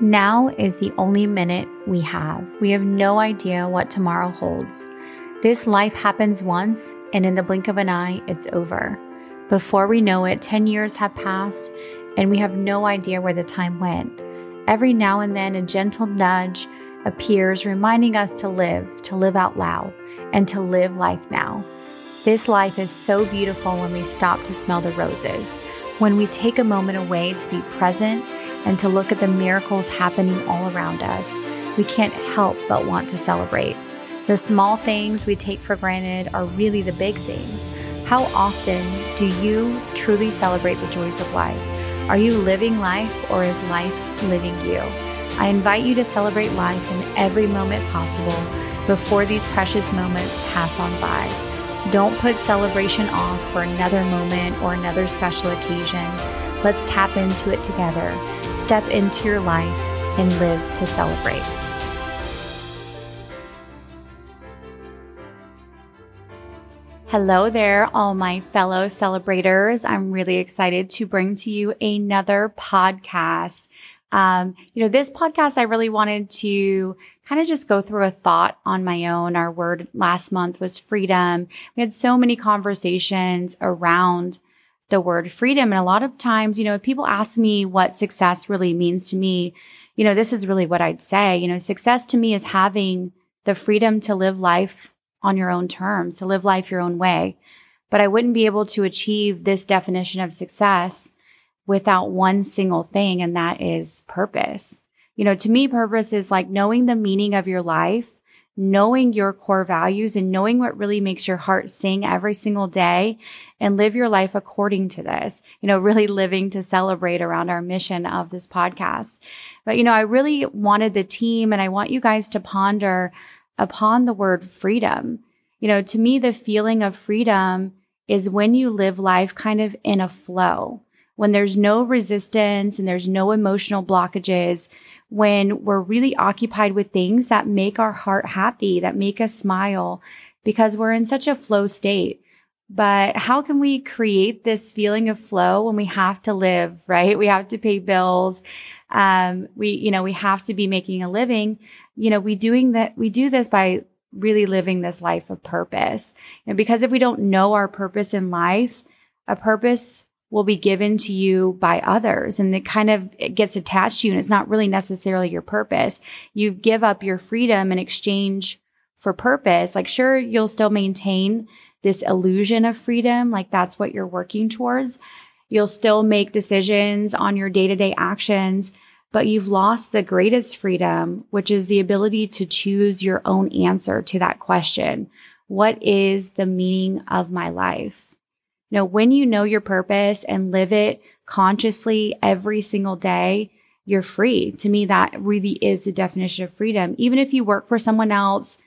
Now is the only minute we have. We have no idea what tomorrow holds. This life happens once, and in the blink of an eye, it's over. Before we know it, 10 years have passed, and we have no idea where the time went. Every now and then, a gentle nudge appears, reminding us to live, to live out loud, and to live life now. This life is so beautiful when we stop to smell the roses, when we take a moment away to be present and to look at the miracles happening all around us, we can't help but want to celebrate. The small things we take for granted are really the big things. How often do you truly celebrate the joys of life? Are you living life or is life living you? I invite you to celebrate life in every moment possible before these precious moments pass on by. Don't put celebration off for another moment or another special occasion. Let's tap into it together step into your life and live to celebrate. Hello there, all my fellow celebrators. I'm really excited to bring to you another podcast. Um, you know, this podcast, I really wanted to kind of just go through a thought on my own. Our word last month was freedom. We had so many conversations around the word freedom. And a lot of times, you know, if people ask me what success really means to me, you know, this is really what I'd say. You know, success to me is having the freedom to live life on your own terms, to live life your own way. But I wouldn't be able to achieve this definition of success without one single thing, and that is purpose. You know, to me, purpose is like knowing the meaning of your life knowing your core values and knowing what really makes your heart sing every single day and live your life according to this, you know, really living to celebrate around our mission of this podcast. But, you know, I really wanted the team and I want you guys to ponder upon the word freedom. You know, to me, the feeling of freedom is when you live life kind of in a flow, when there's no resistance and there's no emotional blockages when we're really occupied with things that make our heart happy, that make us smile, because we're in such a flow state. But how can we create this feeling of flow when we have to live, right? We have to pay bills. Um, we, you know, we have to be making a living. You know, we doing that, we do this by really living this life of purpose. And because if we don't know our purpose in life, a purpose will be given to you by others and it kind of it gets attached to you and it's not really necessarily your purpose. You give up your freedom in exchange for purpose. Like sure you'll still maintain this illusion of freedom, like that's what you're working towards. You'll still make decisions on your day-to-day actions, but you've lost the greatest freedom, which is the ability to choose your own answer to that question. What is the meaning of my life? You know, when you know your purpose and live it consciously every single day, you're free. To me, that really is the definition of freedom. Even if you work for someone else,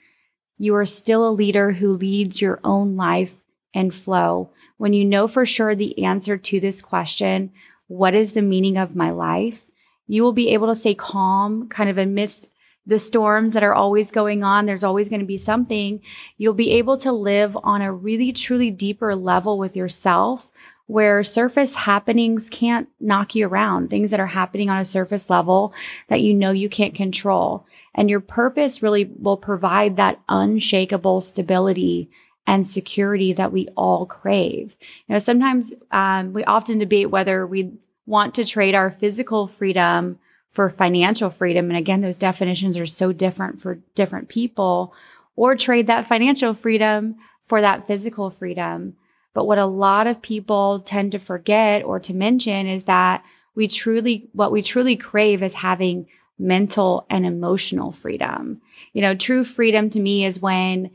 you are still a leader who leads your own life and flow. When you know for sure the answer to this question, what is the meaning of my life? You will be able to stay calm, kind of amidst the storms that are always going on, there's always going to be something. You'll be able to live on a really, truly deeper level with yourself where surface happenings can't knock you around, things that are happening on a surface level that you know you can't control. And your purpose really will provide that unshakable stability and security that we all crave. You know, sometimes um, we often debate whether we want to trade our physical freedom for financial freedom. And again, those definitions are so different for different people, or trade that financial freedom for that physical freedom. But what a lot of people tend to forget or to mention is that we truly, what we truly crave is having mental and emotional freedom. You know, true freedom to me is when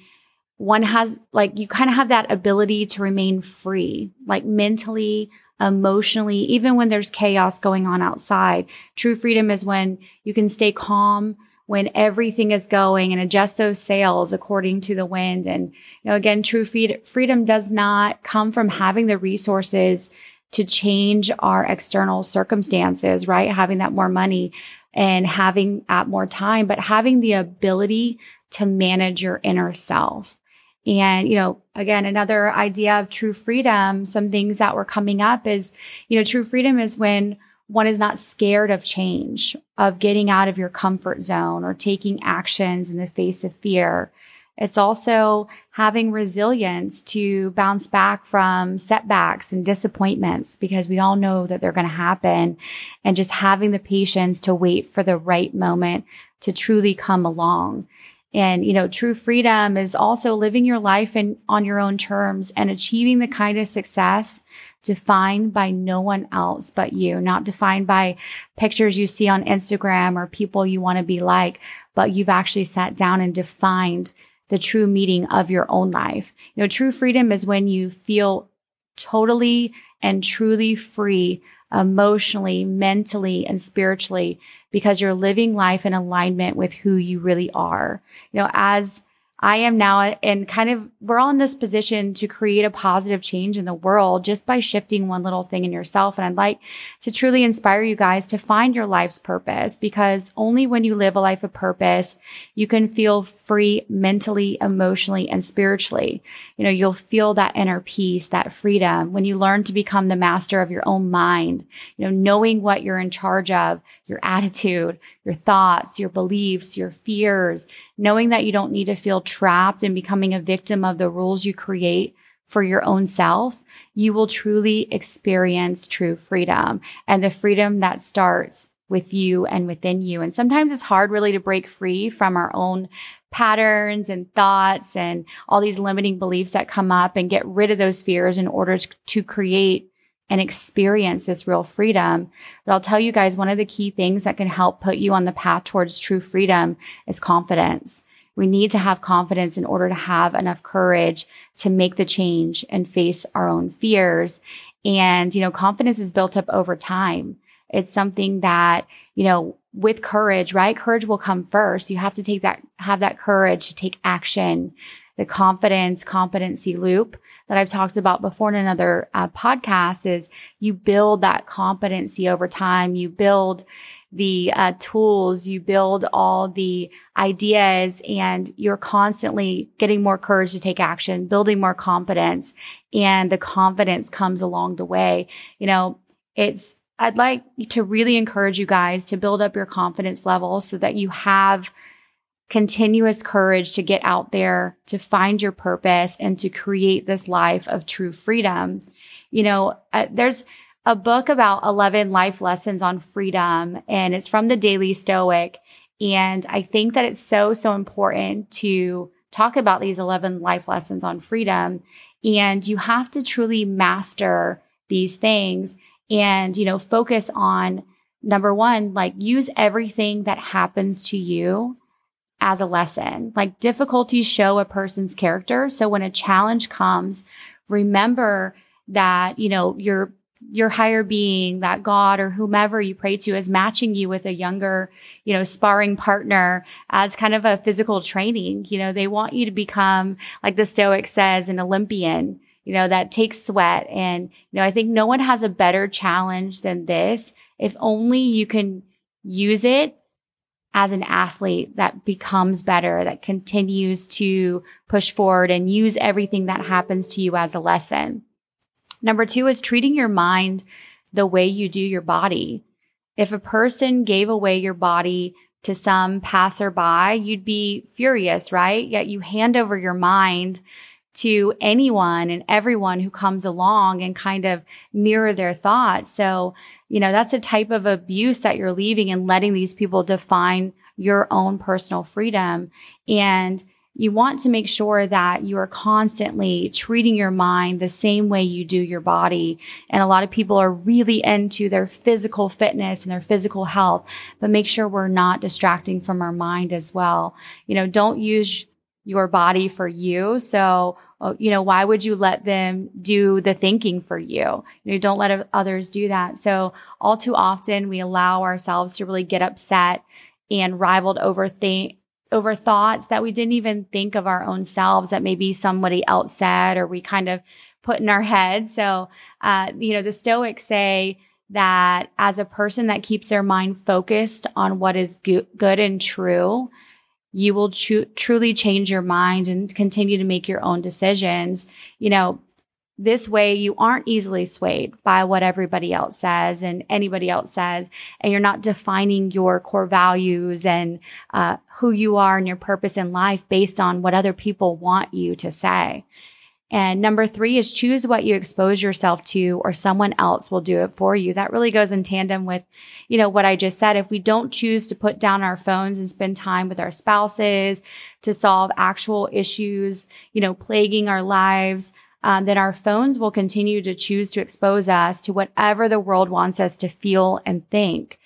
one has, like, you kind of have that ability to remain free, like mentally, emotionally, even when there's chaos going on outside. True freedom is when you can stay calm when everything is going and adjust those sails according to the wind. And, you know, again, true freedom does not come from having the resources to change our external circumstances, right? Having that more money and having at more time, but having the ability to manage your inner self. And, you know, again, another idea of true freedom, some things that were coming up is, you know, true freedom is when one is not scared of change, of getting out of your comfort zone or taking actions in the face of fear. It's also having resilience to bounce back from setbacks and disappointments because we all know that they're going to happen and just having the patience to wait for the right moment to truly come along. And, you know, true freedom is also living your life in, on your own terms and achieving the kind of success defined by no one else but you, not defined by pictures you see on Instagram or people you want to be like, but you've actually sat down and defined the true meaning of your own life. You know, true freedom is when you feel totally and truly free emotionally, mentally, and spiritually because you're living life in alignment with who you really are. You know, as I am now and kind of we're all in this position to create a positive change in the world just by shifting one little thing in yourself. And I'd like to truly inspire you guys to find your life's purpose because only when you live a life of purpose, you can feel free mentally, emotionally, and spiritually. You know, you'll feel that inner peace, that freedom when you learn to become the master of your own mind, you know, knowing what you're in charge of, your attitude, your thoughts, your beliefs, your fears, knowing that you don't need to feel trapped and becoming a victim of the rules you create for your own self, you will truly experience true freedom and the freedom that starts with you and within you. And sometimes it's hard really to break free from our own patterns and thoughts and all these limiting beliefs that come up and get rid of those fears in order to create and experience this real freedom. But I'll tell you guys, one of the key things that can help put you on the path towards true freedom is confidence. We need to have confidence in order to have enough courage to make the change and face our own fears. And, you know, confidence is built up over time. It's something that, you know, with courage, right? Courage will come first. You have to take that, have that courage to take action, the confidence, competency loop that I've talked about before in another uh, podcast is you build that competency over time. You build the uh, tools, you build all the ideas, and you're constantly getting more courage to take action, building more confidence, and the confidence comes along the way. You know, it's, I'd like to really encourage you guys to build up your confidence level so that you have continuous courage to get out there, to find your purpose, and to create this life of true freedom. You know, uh, there's a book about 11 life lessons on freedom, and it's from the Daily Stoic. And I think that it's so, so important to talk about these 11 life lessons on freedom. And you have to truly master these things and, you know, focus on number one, like use everything that happens to you as a lesson. Like difficulties show a person's character. So when a challenge comes, remember that, you know, your your higher being, that God or whomever you pray to is matching you with a younger, you know, sparring partner as kind of a physical training. You know, they want you to become, like the Stoic says, an Olympian, you know, that takes sweat. And, you know, I think no one has a better challenge than this. If only you can use it as an athlete that becomes better, that continues to push forward and use everything that happens to you as a lesson. Number two is treating your mind the way you do your body. If a person gave away your body to some passerby, you'd be furious, right? Yet you hand over your mind to anyone and everyone who comes along and kind of mirror their thoughts. So, you know, that's a type of abuse that you're leaving and letting these people define your own personal freedom. And you want to make sure that you are constantly treating your mind the same way you do your body. And a lot of people are really into their physical fitness and their physical health, but make sure we're not distracting from our mind as well. You know, don't use your body for you. So, you know, why would you let them do the thinking for you? You know, don't let others do that. So, all too often we allow ourselves to really get upset and rivaled over think over thoughts that we didn't even think of our own selves that maybe somebody else said or we kind of put in our head. So, uh, you know, the Stoics say that as a person that keeps their mind focused on what is go- good and true, you will tr- truly change your mind and continue to make your own decisions. You know, this way you aren't easily swayed by what everybody else says and anybody else says and you're not defining your core values and uh, who you are and your purpose in life based on what other people want you to say and number three is choose what you expose yourself to or someone else will do it for you. That really goes in tandem with, you know, what I just said. If we don't choose to put down our phones and spend time with our spouses to solve actual issues, you know, plaguing our lives, um, then our phones will continue to choose to expose us to whatever the world wants us to feel and think.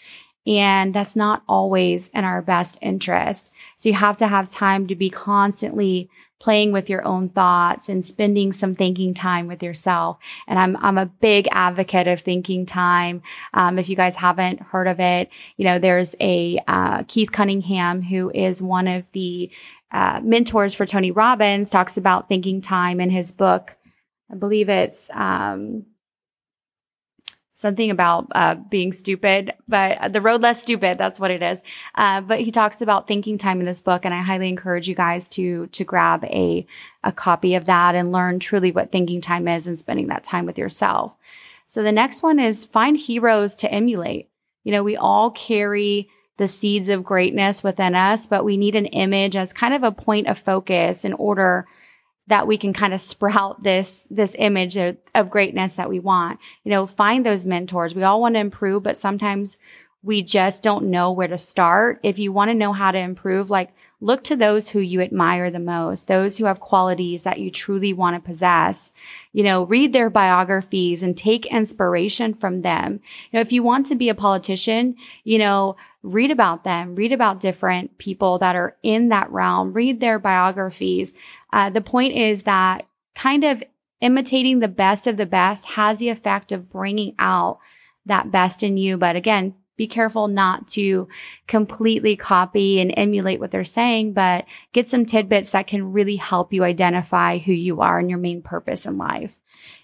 And that's not always in our best interest. So you have to have time to be constantly playing with your own thoughts and spending some thinking time with yourself. And I'm, I'm a big advocate of thinking time. Um, if you guys haven't heard of it, you know, there's a, uh, Keith Cunningham who is one of the, uh, mentors for Tony Robbins talks about thinking time in his book. I believe it's, um, something about uh, being stupid, but the road less stupid. That's what it is. Uh, but he talks about thinking time in this book, and I highly encourage you guys to to grab a a copy of that and learn truly what thinking time is and spending that time with yourself. So the next one is find heroes to emulate. You know, we all carry the seeds of greatness within us, but we need an image as kind of a point of focus in order that we can kind of sprout this, this image of, of greatness that we want. You know, find those mentors. We all want to improve, but sometimes we just don't know where to start. If you want to know how to improve, like look to those who you admire the most, those who have qualities that you truly want to possess. You know, read their biographies and take inspiration from them. You know, if you want to be a politician, you know, read about them, read about different people that are in that realm, read their biographies. Uh, the point is that kind of imitating the best of the best has the effect of bringing out that best in you. But again, be careful not to completely copy and emulate what they're saying, but get some tidbits that can really help you identify who you are and your main purpose in life.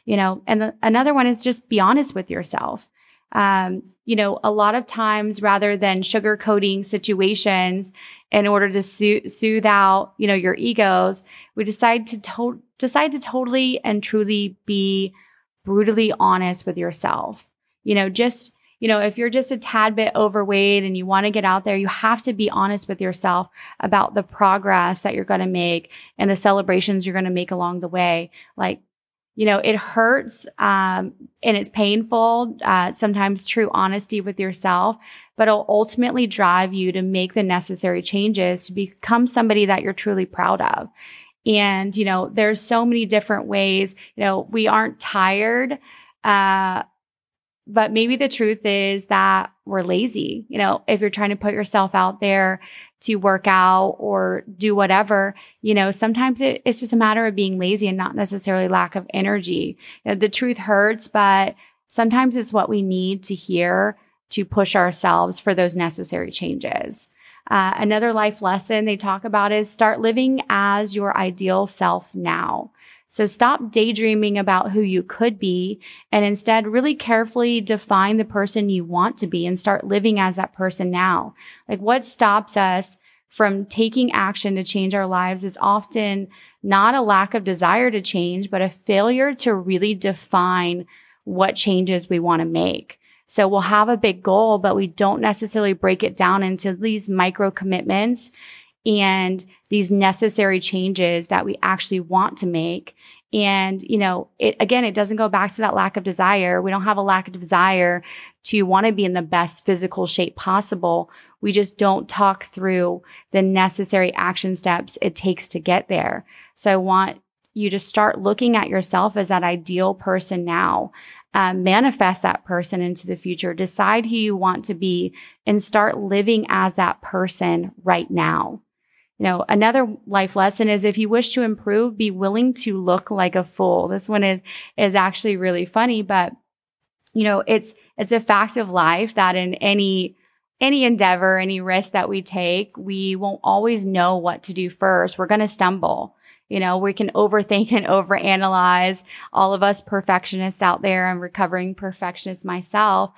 You know, and the, another one is just be honest with yourself. Um, you know, a lot of times rather than sugarcoating situations in order to soothe, soothe out, you know, your egos, we decide to, to- decide to totally and truly be brutally honest with yourself. You know, just, you know, if you're just a tad bit overweight and you want to get out there, you have to be honest with yourself about the progress that you're going to make and the celebrations you're going to make along the way. Like, you know, it hurts um, and it's painful. Uh, sometimes true honesty with yourself, but it'll ultimately drive you to make the necessary changes to become somebody that you're truly proud of. And, you know, there's so many different ways, you know, we aren't tired. Uh, but maybe the truth is that we're lazy. You know, if you're trying to put yourself out there to work out or do whatever, you know, sometimes it, it's just a matter of being lazy and not necessarily lack of energy. You know, the truth hurts, but sometimes it's what we need to hear to push ourselves for those necessary changes. Uh, another life lesson they talk about is start living as your ideal self now. So stop daydreaming about who you could be and instead really carefully define the person you want to be and start living as that person now. Like what stops us from taking action to change our lives is often not a lack of desire to change, but a failure to really define what changes we want to make. So we'll have a big goal, but we don't necessarily break it down into these micro commitments and these necessary changes that we actually want to make. And, you know, it again, it doesn't go back to that lack of desire. We don't have a lack of desire to want to be in the best physical shape possible. We just don't talk through the necessary action steps it takes to get there. So I want you to start looking at yourself as that ideal person now. Um, manifest that person into the future. Decide who you want to be and start living as that person right now. You know, another life lesson is if you wish to improve, be willing to look like a fool. This one is, is actually really funny, but you know, it's, it's a fact of life that in any, any endeavor, any risk that we take, we won't always know what to do first. We're going to stumble. You know, we can overthink and overanalyze. All of us perfectionists out there, I'm recovering perfectionist myself.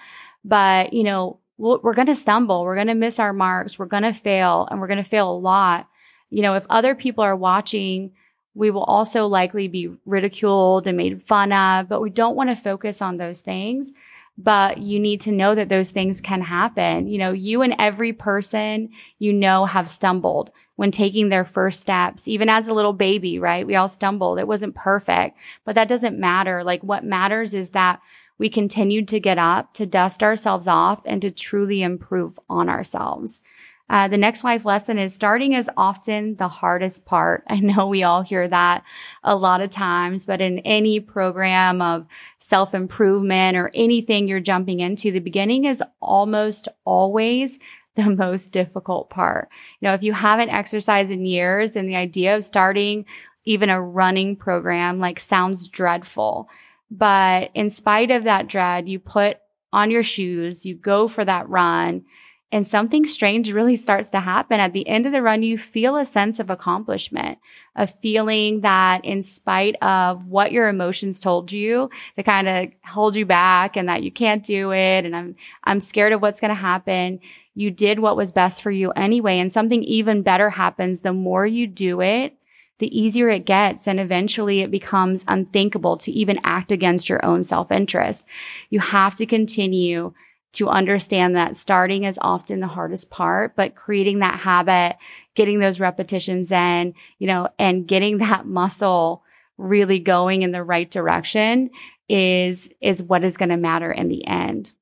But, you know, we're going to stumble. We're going to miss our marks. We're going to fail and we're going to fail a lot. You know, if other people are watching We will also likely be ridiculed and made fun of, but we don't want to focus on those things. But you need to know that those things can happen. You know, you and every person you know have stumbled when taking their first steps, even as a little baby, right? We all stumbled. It wasn't perfect, but that doesn't matter. Like what matters is that we continued to get up, to dust ourselves off, and to truly improve on ourselves. Uh, the next life lesson is starting is often the hardest part. I know we all hear that a lot of times, but in any program of self improvement or anything you're jumping into, the beginning is almost always the most difficult part. You know, if you haven't exercised in years and the idea of starting even a running program like sounds dreadful, but in spite of that dread, you put on your shoes, you go for that run, and something strange really starts to happen. At the end of the run, you feel a sense of accomplishment, a feeling that in spite of what your emotions told you to kind of hold you back and that you can't do it. And I'm, I'm scared of what's going to happen. You did what was best for you anyway. And something even better happens the more you do it the easier it gets. And eventually it becomes unthinkable to even act against your own self interest. You have to continue to understand that starting is often the hardest part, but creating that habit, getting those repetitions in, you know, and getting that muscle really going in the right direction is, is what is going to matter in the end.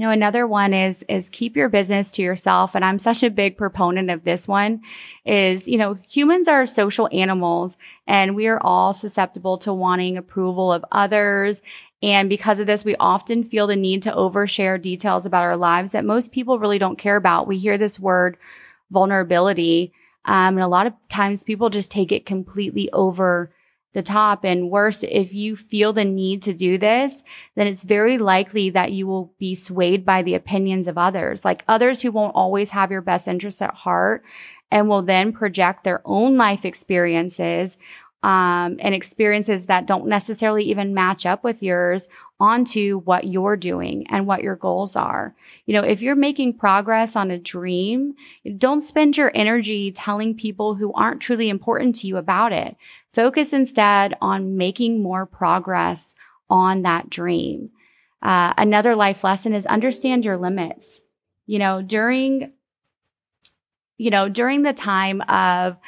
You know, another one is, is keep your business to yourself. And I'm such a big proponent of this one is, you know, humans are social animals and we are all susceptible to wanting approval of others. And because of this, we often feel the need to overshare details about our lives that most people really don't care about. We hear this word vulnerability. Um, and a lot of times people just take it completely over the top. And worse, if you feel the need to do this, then it's very likely that you will be swayed by the opinions of others, like others who won't always have your best interests at heart and will then project their own life experiences um, and experiences that don't necessarily even match up with yours onto what you're doing and what your goals are. You know, if you're making progress on a dream, don't spend your energy telling people who aren't truly important to you about it. Focus instead on making more progress on that dream. Uh, another life lesson is understand your limits. You know, during, you know, during the time of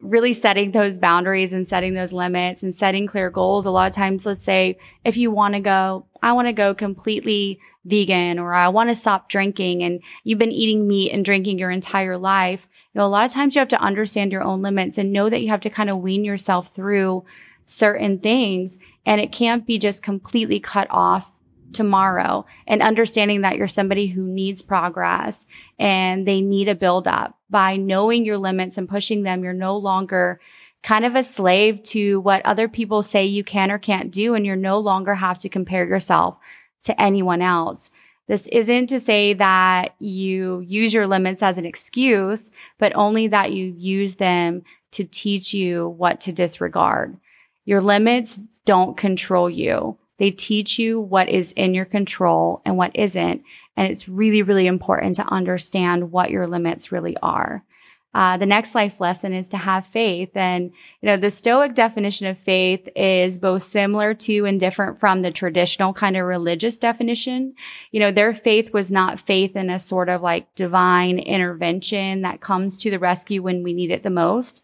really setting those boundaries and setting those limits and setting clear goals. A lot of times, let's say if you want to go, I want to go completely vegan or I want to stop drinking and you've been eating meat and drinking your entire life. You know, a lot of times you have to understand your own limits and know that you have to kind of wean yourself through certain things and it can't be just completely cut off tomorrow and understanding that you're somebody who needs progress and they need a build up by knowing your limits and pushing them. You're no longer kind of a slave to what other people say you can or can't do. And you're no longer have to compare yourself to anyone else. This isn't to say that you use your limits as an excuse, but only that you use them to teach you what to disregard. Your limits don't control you. They teach you what is in your control and what isn't. And it's really, really important to understand what your limits really are. Uh, the next life lesson is to have faith. And, you know, the Stoic definition of faith is both similar to and different from the traditional kind of religious definition. You know, their faith was not faith in a sort of like divine intervention that comes to the rescue when we need it the most,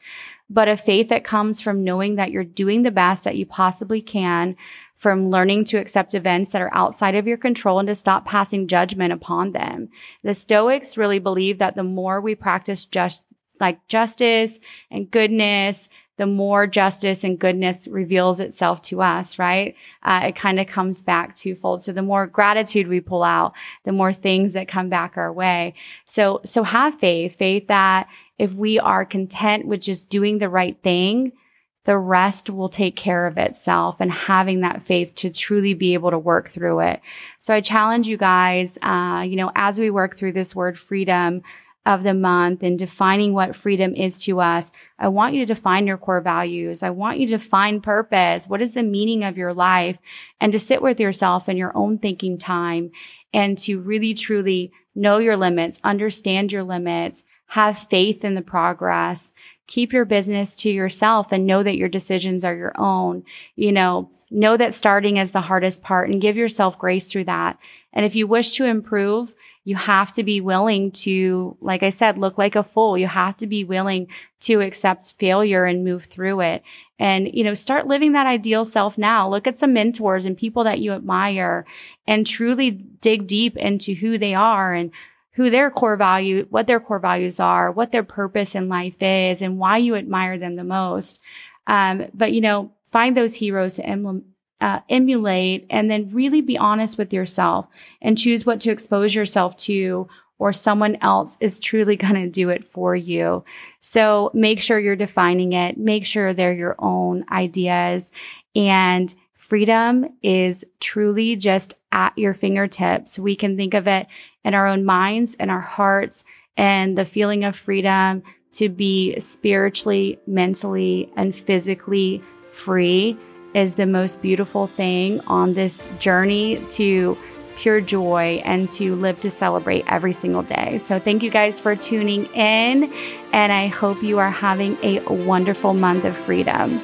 but a faith that comes from knowing that you're doing the best that you possibly can from learning to accept events that are outside of your control and to stop passing judgment upon them. The Stoics really believe that the more we practice just like justice and goodness, the more justice and goodness reveals itself to us, right? Uh, it kind of comes back twofold. So the more gratitude we pull out, the more things that come back our way. So, so have faith, faith that if we are content with just doing the right thing, the rest will take care of itself and having that faith to truly be able to work through it. So I challenge you guys, uh, you know, as we work through this word freedom of the month and defining what freedom is to us, I want you to define your core values. I want you to find purpose. What is the meaning of your life and to sit with yourself in your own thinking time and to really truly know your limits, understand your limits, have faith in the progress. Keep your business to yourself and know that your decisions are your own. You know, know that starting is the hardest part and give yourself grace through that. And if you wish to improve, you have to be willing to, like I said, look like a fool. You have to be willing to accept failure and move through it. And, you know, start living that ideal self now. Look at some mentors and people that you admire and truly dig deep into who they are and who their core value, what their core values are, what their purpose in life is and why you admire them the most. Um, but, you know, find those heroes to emulate uh, emulate and then really be honest with yourself and choose what to expose yourself to or someone else is truly going to do it for you. So make sure you're defining it. Make sure they're your own ideas and freedom is truly just at your fingertips. We can think of it in our own minds and our hearts and the feeling of freedom to be spiritually, mentally, and physically free is the most beautiful thing on this journey to pure joy and to live to celebrate every single day. So, thank you guys for tuning in, and I hope you are having a wonderful month of freedom.